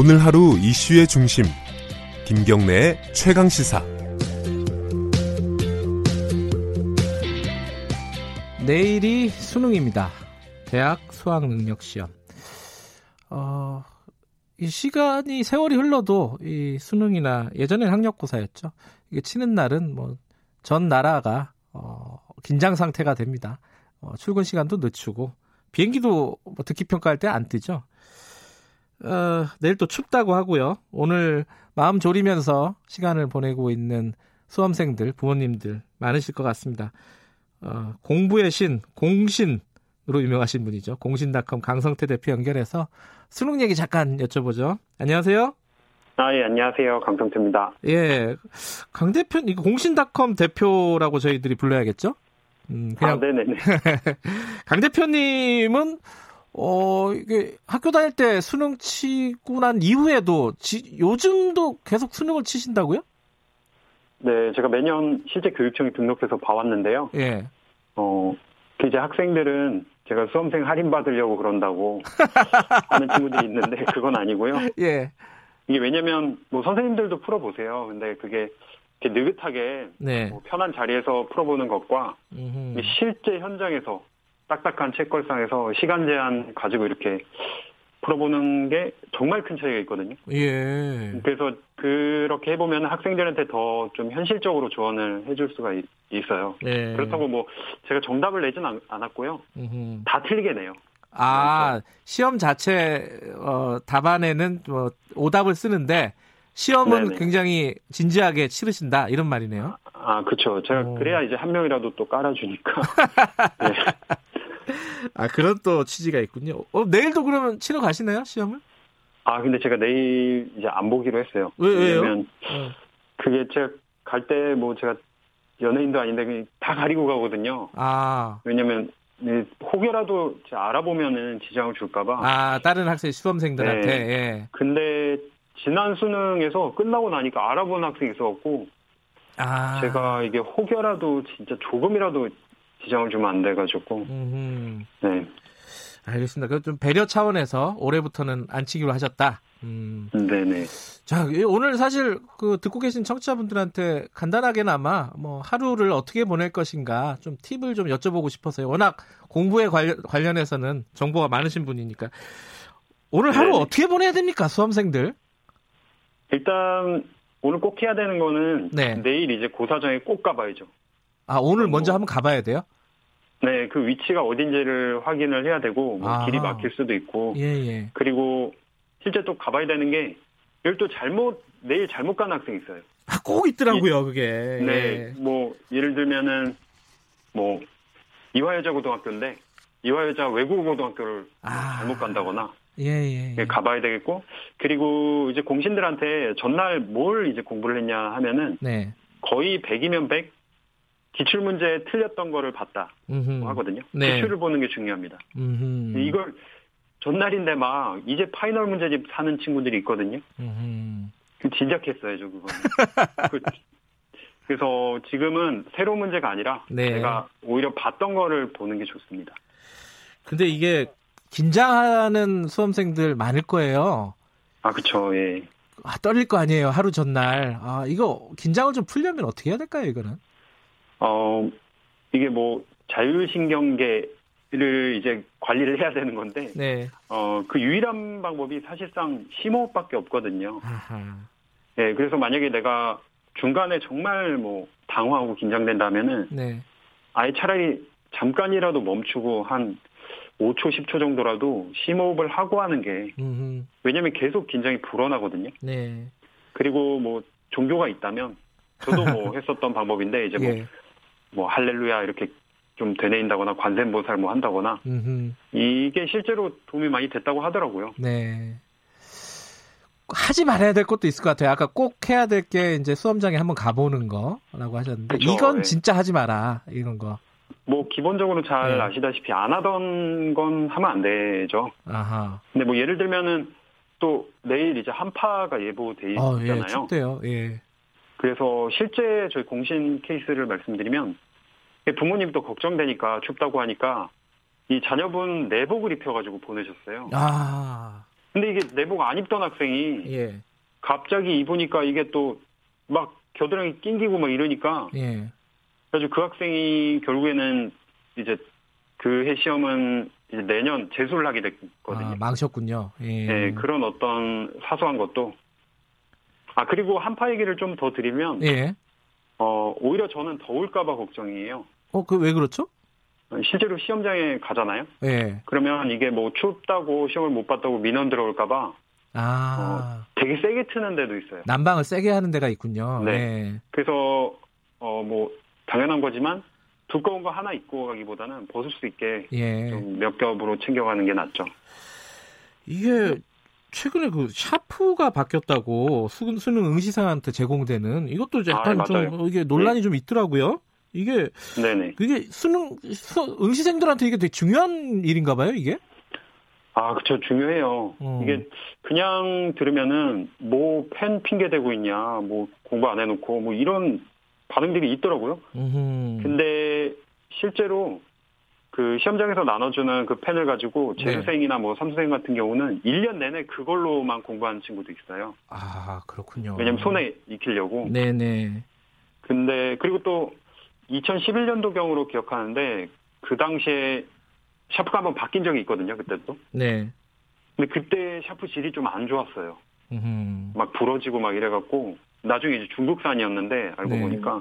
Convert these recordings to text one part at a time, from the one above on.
오늘 하루 이슈의 중심 김경래의 최강 시사 내일이 수능입니다. 대학 수학 능력 시험. 어, 이 시간이 세월이 흘러도 이 수능이나 예전엔 학력고사였죠. 이게 치는 날은 뭐 전 나라가 어, 긴장 상태가 됩니다. 어, 출근 시간도 늦추고 비행기도 뭐 듣기 평가할 때 안 뜨죠. 어, 내일 또 춥다고 하고요. 오늘 마음 졸이면서 시간을 보내고 있는 수험생들, 부모님들 많으실 것 같습니다. 어, 공부의 신, 공신으로 유명하신 분이죠. 공신닷컴 강성태 대표 연결해서 수능 얘기 잠깐 여쭤보죠. 안녕하세요. 아, 예, 안녕하세요. 강성태입니다. 예. 강 대표, 이거 공신닷컴 대표라고 저희들이 불러야겠죠? 음, 그냥. 아, 네네네. 강 대표님은, 어, 이게 학교 다닐 때 수능 치고 난 이후에도 지, 요즘도 계속 수능을 치신다고요? 네, 제가 매년 실제 교육청에 등록해서 봐왔는데요. 예. 어, 그 이제 학생들은 제가 수험생 할인 받으려고 그런다고 하는 친구들이 있는데 그건 아니고요. 예. 이게 왜냐면 뭐 선생님들도 풀어보세요. 근데 그게 느긋하게 네. 뭐 편한 자리에서 풀어보는 것과 실제 현장에서 딱딱한 책걸상에서 시간 제한 가지고 이렇게 풀어보는 게 정말 큰 차이가 있거든요. 예. 그래서 그렇게 해보면 학생들한테 더 좀 현실적으로 조언을 해줄 수가 있, 어요 예. 그렇다고 뭐 제가 정답을 내진 않, 않았고요. 음흠. 다 틀리게 내요. 아, 그렇죠. 시험 자체 어, 답안에는 뭐 오답을 쓰는데 시험은 네네. 굉장히 진지하게 치르신다 이런 말이네요. 아, 그렇죠. 제가 오. 그래야 이제 한 명이라도 또 깔아주니까. 네. 아 그런 또 취지가 있군요. 어, 내일도 그러면 치러 가시나요 시험을? 아 근데 제가 내일 이제 안 보기로 했어요. 왜, 왜요? 왜냐면 어. 그게 제가 갈 때 뭐 제가 연예인도 아닌데 다 가리고 가거든요. 아 왜냐면 혹여라도 알아보면은 지장을 줄까봐. 아 다른 학생 수험생들한테. 네. 예. 근데 지난 수능에서 끝나고 나니까 알아본 학생이 있어갖고 아. 제가 이게 혹여라도 진짜 조금이라도 지장을 주면 안 돼가지고. 음흠. 네. 알겠습니다. 그 좀 배려 차원에서 올해부터는 안 치기로 하셨다. 음. 네네. 자, 오늘 사실 그 듣고 계신 청취자분들한테 간단하게나마 뭐 하루를 어떻게 보낼 것인가 좀 팁을 좀 여쭤보고 싶어서요. 워낙 공부에 관련, 관련해서는 정보가 많으신 분이니까. 오늘 하루 네 어떻게 보내야 됩니까, 수험생들? 일단 오늘 꼭 해야 되는 거는 네. 내일 이제 고사장에 꼭 가봐야죠. 아, 오늘 먼저 한번 가봐야 돼요? 네, 그 위치가 어딘지를 확인을 해야 되고, 뭐 아. 길이 막힐 수도 있고, 예, 예. 그리고 실제 또 가봐야 되는 게, 여기 또 잘못, 내일 잘못 간 학생이 있어요. 아, 꼭 있더라고요, 이, 그게. 네, 예. 뭐, 예를 들면은, 뭐, 이화여자고등학교인데, 이화여자 외국어고등학교를 아. 잘못 간다거나, 예, 예, 예. 가봐야 되겠고, 그리고 이제 공신들한테 전날 뭘 이제 공부를 했냐 하면은, 네. 거의 100이면 100, 기출 문제 틀렸던 거를 봤다 음흠. 하거든요. 네. 기출을 보는 게 중요합니다. 음흠. 이걸 전날인데 막 이제 파이널 문제집 사는 친구들이 있거든요. 그 진작했어야죠 그거. 그, 그래서 지금은 새로 운 문제가 아니라 네. 제가 오히려 봤던 거를 보는 게 좋습니다. 근데 이게 긴장하는 수험생들 많을 거예요. 아 그렇죠. 예. 아, 떨릴 거 아니에요 하루 전날. 아 이거 긴장을 좀 풀려면 어떻게 해야 될까요 이거는? 어, 이게 뭐 자율신경계를 이제 관리를 해야 되는 건데, 네. 어, 그 유일한 방법이 사실상 심호흡밖에 없거든요. 아하. 네, 그래서 만약에 내가 중간에 정말 뭐 당황하고 긴장된다면은, 네. 아예 차라리 잠깐이라도 멈추고 한 5초, 10초 정도라도 심호흡을 하고 하는 게, 음흠. 왜냐면 계속 긴장이 불어나거든요. 네. 그리고 뭐 종교가 있다면, 저도 뭐 했었던 방법인데, 이제 뭐, 예. 뭐 할렐루야 이렇게 좀 되뇌인다거나 관세음보살 뭐 한다거나 음흠. 이게 실제로 도움이 많이 됐다고 하더라고요. 네. 하지 말아야 될 것도 있을 것 같아요. 아까 꼭 해야 될 게 이제 수험장에 한번 가보는 거라고 하셨는데 그쵸, 이건 네. 진짜 하지 마라 이런 거. 뭐 기본적으로 잘 네. 아시다시피 안 하던 건 하면 안 되죠. 아하. 근데 뭐 예를 들면은 또 내일 이제 한파가 예보돼 있잖아요. 어, 예, 춥대요. 예. 그래서 실제 저희 공신 케이스를 말씀드리면 부모님도 걱정되니까 춥다고 하니까 이 자녀분 내복을 입혀가지고 보내셨어요. 아. 근데 이게 내복 안 입던 학생이 예. 갑자기 입으니까 이게 또 막 겨드랑이 낑기고 막 이러니까 예. 그래서 그 학생이 결국에는 이제 그 해 시험은 이제 내년 재수를 하게 됐거든요. 아, 망쳤군요. 예. 네, 그런 어떤 사소한 것도 아 그리고 한파 얘기를 좀 더 드리면 예. 어 오히려 저는 더울까봐 걱정이에요. 어 그 왜 그렇죠? 실제로 시험장에 가잖아요. 예. 그러면 이게 뭐 춥다고 시험을 못 봤다고 민원 들어올까봐 아. 어, 되게 세게 트는 데도 있어요. 난방을 세게 하는 데가 있군요. 네. 네. 그래서 어 뭐 당연한 거지만 두꺼운 거 하나 입고 가기보다는 벗을 수 있게 예. 좀 몇 겹으로 챙겨가는 게 낫죠. 이게 최근에 그 샤프가 바뀌었다고 수, 수능 응시생한테 제공되는 이것도 약간 아, 좀 이게 논란이 네. 좀 있더라고요. 이게 네네. 그게 수능 수, 응시생들한테 이게 되게 중요한 일인가 봐요, 이게? 아, 그쵸 중요해요. 어. 이게 그냥 들으면은 뭐 팬 핑계 대고 있냐, 뭐 공부 안 해놓고 뭐 이런 반응들이 있더라고요. 음흠. 근데 실제로 그 시험장에서 나눠주는 그 펜을 가지고 네. 재수생이나 네. 뭐 삼수생 같은 경우는 1년 내내 그걸로만 공부하는 친구도 있어요. 아, 그렇군요. 왜냐면 손에 익히려고. 네네. 근데, 그리고 또 2011년도경으로 기억하는데 그 당시에 샤프가 한번 바뀐 적이 있거든요, 그때도. 네. 근데 그때 샤프 질이 좀 안 좋았어요. 음흠. 막 부러지고 막 이래갖고 나중에 이제 중국산이었는데 알고 네. 보니까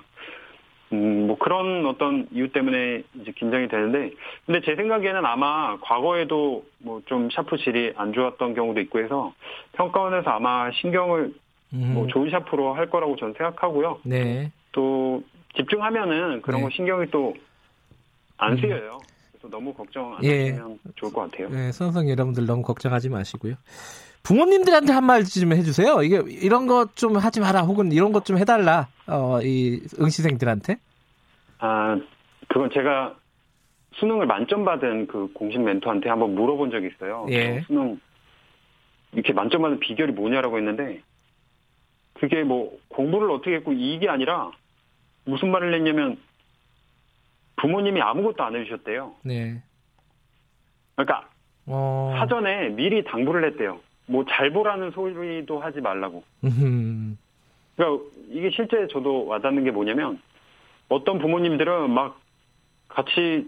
음, 뭐 그런 어떤 이유 때문에 이제 긴장이 되는데, 근데 제 생각에는 아마 과거에도 뭐 좀 샤프 질이 안 좋았던 경우도 있고 해서 평가원에서 아마 신경을 음. 뭐 좋은 샤프로 할 거라고 저는 생각하고요. 네. 또 집중하면은 그런 네. 거 신경이 또 안 쓰여요. 그래서 너무 걱정 안 예. 하시면 좋을 것 같아요. 네, 선성 여러분들 너무 걱정하지 마시고요. 부모님들한테 한 말씀 좀 해주세요. 이게 이런 것 좀 하지 마라, 혹은 이런 것 좀 해달라. 어, 이 응시생들한테. 아, 그건 제가 수능을 만점 받은 그 공식 멘토한테 한번 물어본 적이 있어요. 예. 수능 이렇게 만점 받은 비결이 뭐냐라고 했는데 그게 뭐 공부를 어떻게 했고 이게 아니라 무슨 말을 했냐면 부모님이 아무것도 안 해주셨대요. 네. 그러니까 어... 사전에 미리 당부를 했대요. 뭐 잘 보라는 소리도 하지 말라고. 그러니까 이게 실제 저도 와닿는 게 뭐냐면 어떤 부모님들은 막 같이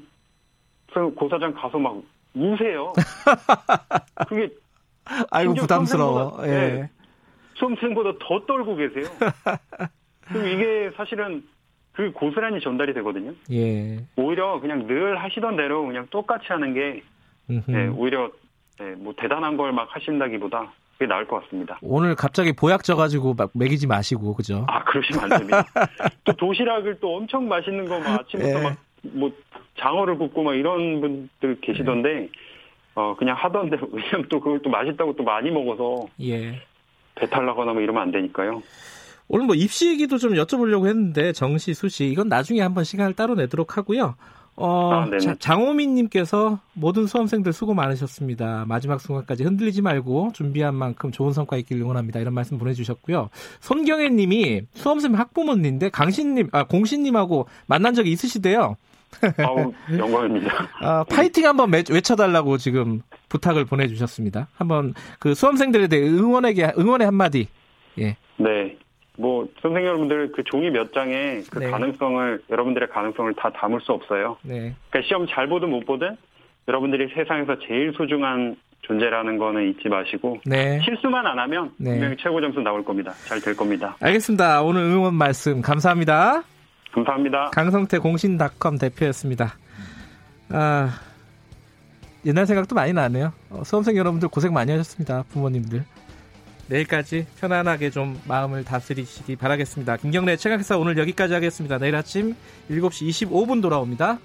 고사장 가서 막 우세요. 그게 아이고 부담스러워. 예. 네, 수험생보다 더 떨고 계세요. 그럼 이게 사실은 그 고스란히 전달이 되거든요. 예. 오히려 그냥 늘 하시던 대로 그냥 똑같이 하는 게 네, 오히려 네, 뭐 대단한 걸 막 하신다기보다 그게 나을 것 같습니다. 오늘 갑자기 보약 져가지고 막 먹이지 마시고 그죠? 아 그러시면 안 됩니다. 또 도시락을 또 엄청 맛있는 거 막 아침부터 네. 막뭐 장어를 굽고 막 이런 분들 계시던데 네. 어 그냥 하던 대로 왜냐면 또 그걸 또 맛있다고 또 많이 먹어서 예. 배탈 나거나 뭐 이러면 안 되니까요. 오늘 뭐 입시 얘기도 좀 여쭤보려고 했는데 정시 수시 이건 나중에 한번 시간을 따로 내도록 하고요. 어, 아, 장호민님께서 모든 수험생들 수고 많으셨습니다. 마지막 순간까지 흔들리지 말고 준비한 만큼 좋은 성과 있길 응원합니다. 이런 말씀 보내주셨고요. 손경애님이 수험생 학부모님인데 강신님, 아 공신님하고 만난 적이 있으시대요. 아우, 영광입니다. 아, 파이팅 한번 외쳐달라고 지금 부탁을 보내주셨습니다. 한번 그 수험생들에 대해 응원에게 응원의 한마디. 예. 네. 뭐 선생님 여러분들 그 종이 몇 장에 그 네. 가능성을 여러분들의 가능성을 다 담을 수 없어요. 네. 그러니까 시험 잘 보든 못 보든 여러분들이 세상에서 제일 소중한 존재라는 거는 잊지 마시고 네. 실수만 안 하면 네. 분명히 최고 점수 나올 겁니다. 잘 될 겁니다. 알겠습니다. 오늘 응원 말씀 감사합니다. 감사합니다. 강성태 공신닷컴 대표였습니다. 아 옛날 생각도 많이 나네요. 어, 수험생 여러분들 고생 많이 하셨습니다. 부모님들. 내일까지 편안하게 좀 마음을 다스리시기 바라겠습니다. 김경래 최강사 오늘 여기까지 하겠습니다. 내일 아침 7시 25분 돌아옵니다.